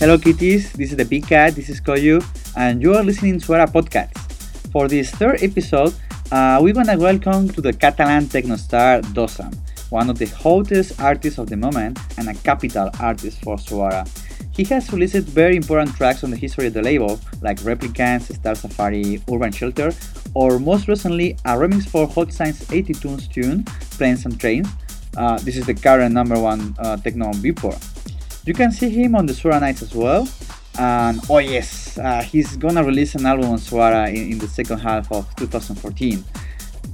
Hello kitties, this is the Big Cat, this is Coyu, and you are listening to our podcast. For this third episode, uh, we're gonna welcome to the Catalan techno star Dosem, one of the hottest artists of the moment and a capital artist for Suara. He has released very important tracks on the history of the label, like Replicants, Star Safari, Urban Shelter, or most recently a remix for Hot Since 82's tune, Planes and Trains. Uh, this is the current number one uh, techno on Beatport. You can see him on the Suara Nights as well. And oh yes, uh, he's gonna release an album on Suara in, in, the second half of 2014.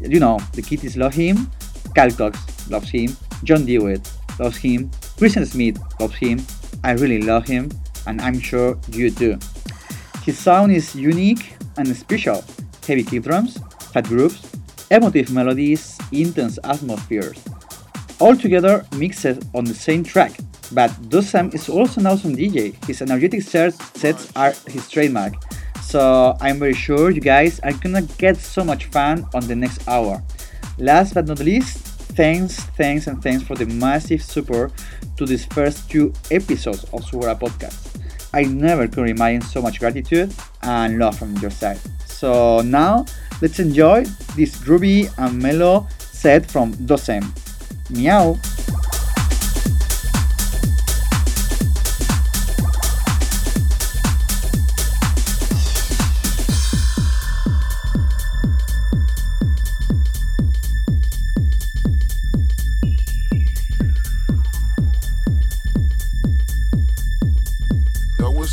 You know, the kitties love him, Carl Cox loves him, John Digweed loves him, Christian Smith loves him. I really love him, and I'm sure you do. His sound is unique and special. Heavy kick drums, fat grooves, emotive melodies, intense atmospheres. All together mixed on the same track but Dosem is also an awesome DJ. His energetic sets are his trademark. So I'm very sure you guys are gonna get so much fun on the next hour. Last but not least, thanks, thanks, and thanks for the massive support to these first two episodes of Suara Podcast. I never could imagine so much gratitude and love from your side. So now let's enjoy this groovy and mellow set from Dosem. Meow!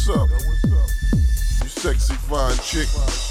what's up? You sexy fine chick.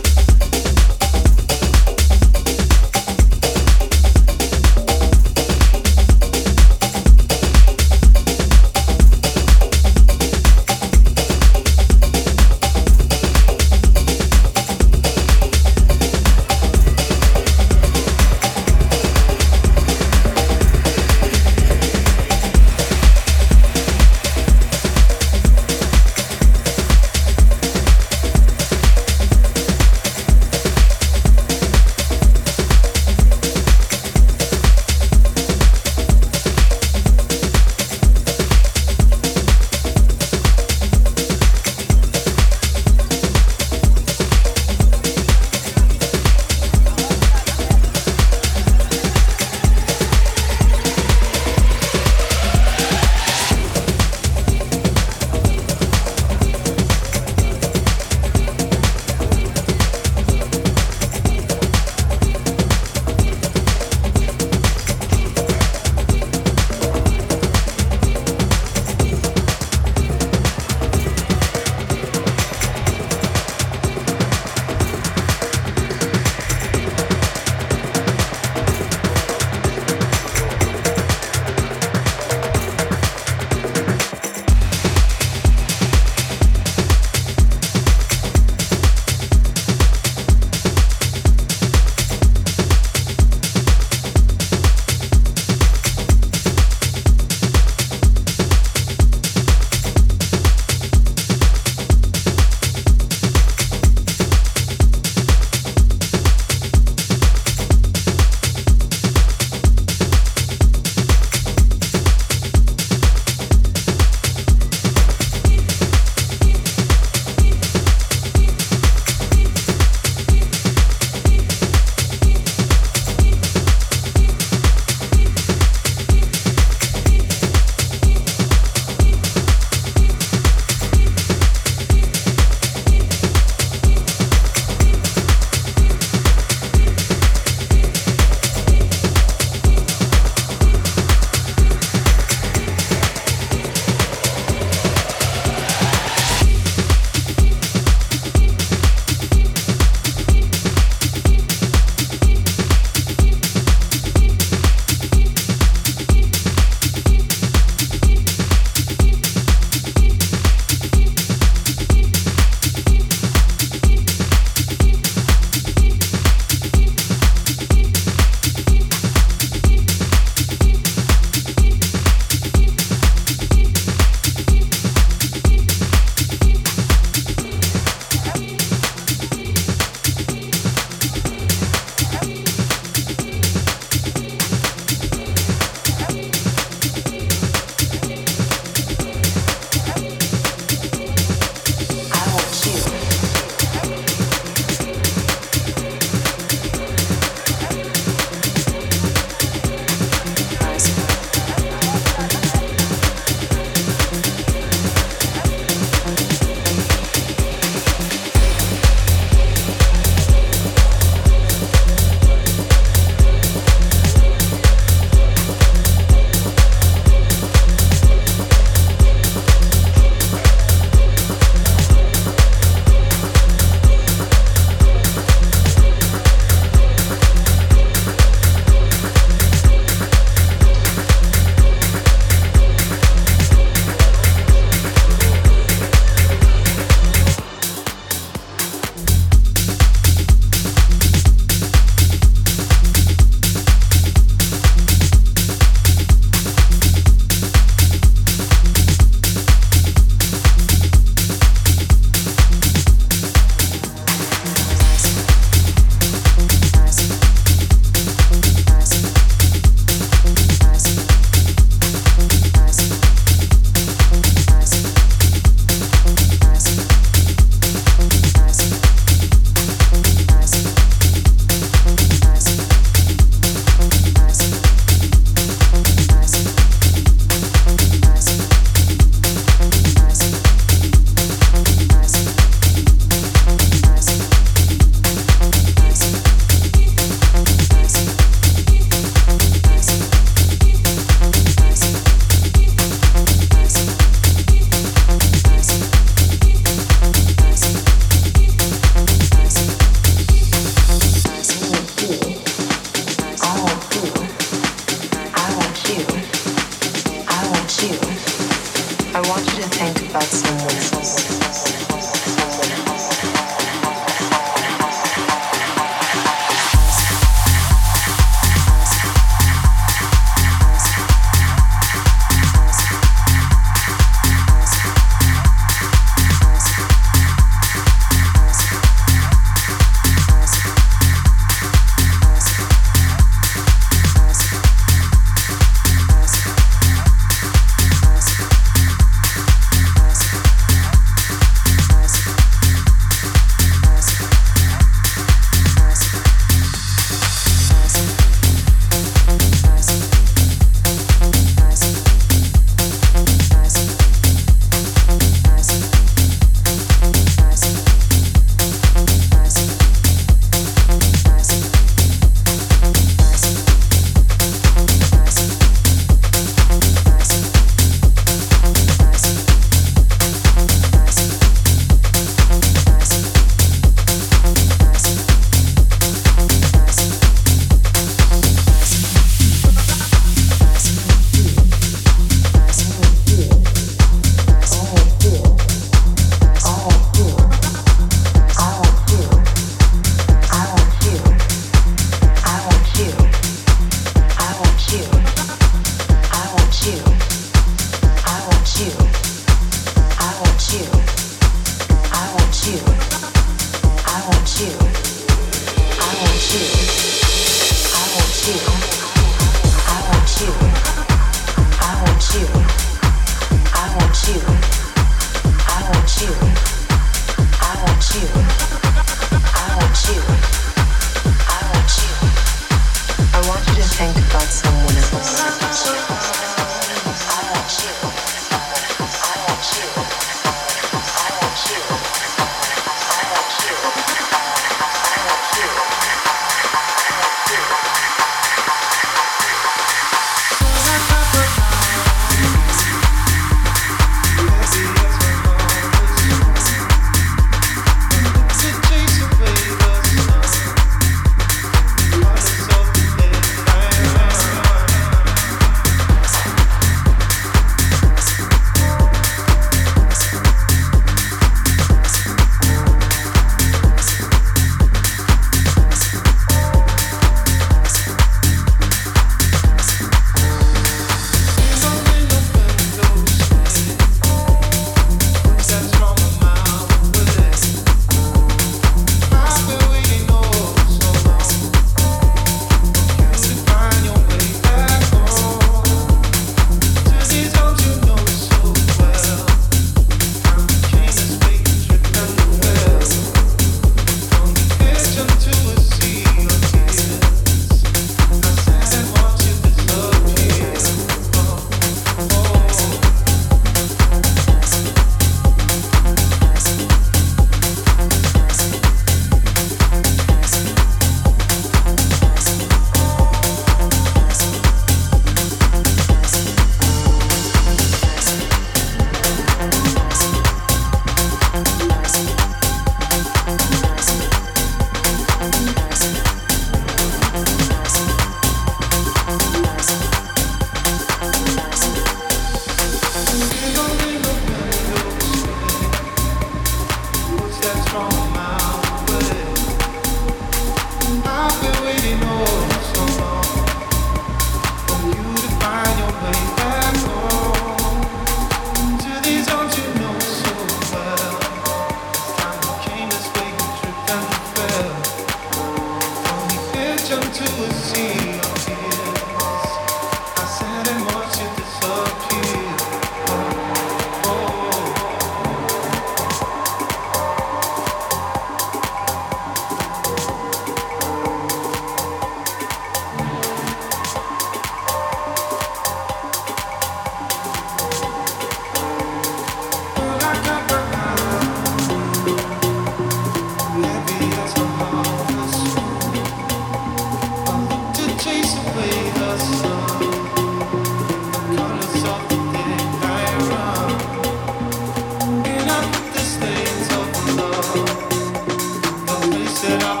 said I'm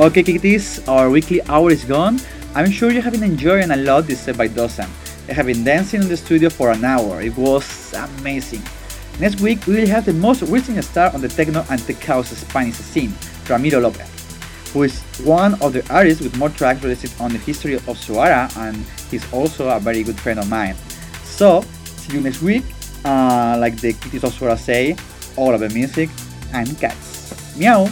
Okay, kitties, our weekly hour is gone. I'm sure you have been enjoying a lot this set by Dosem. I have been dancing in the studio for an hour. It was amazing. Next week, we will have the most recent star on the techno and tech house Spanish scene, Ramiro Lopez, who is one of the artists with more tracks released on the history of Suara, and he's also a very good friend of mine. So, see you next week. Uh, like the kitties of Suara say, all of the music and cats. Meow!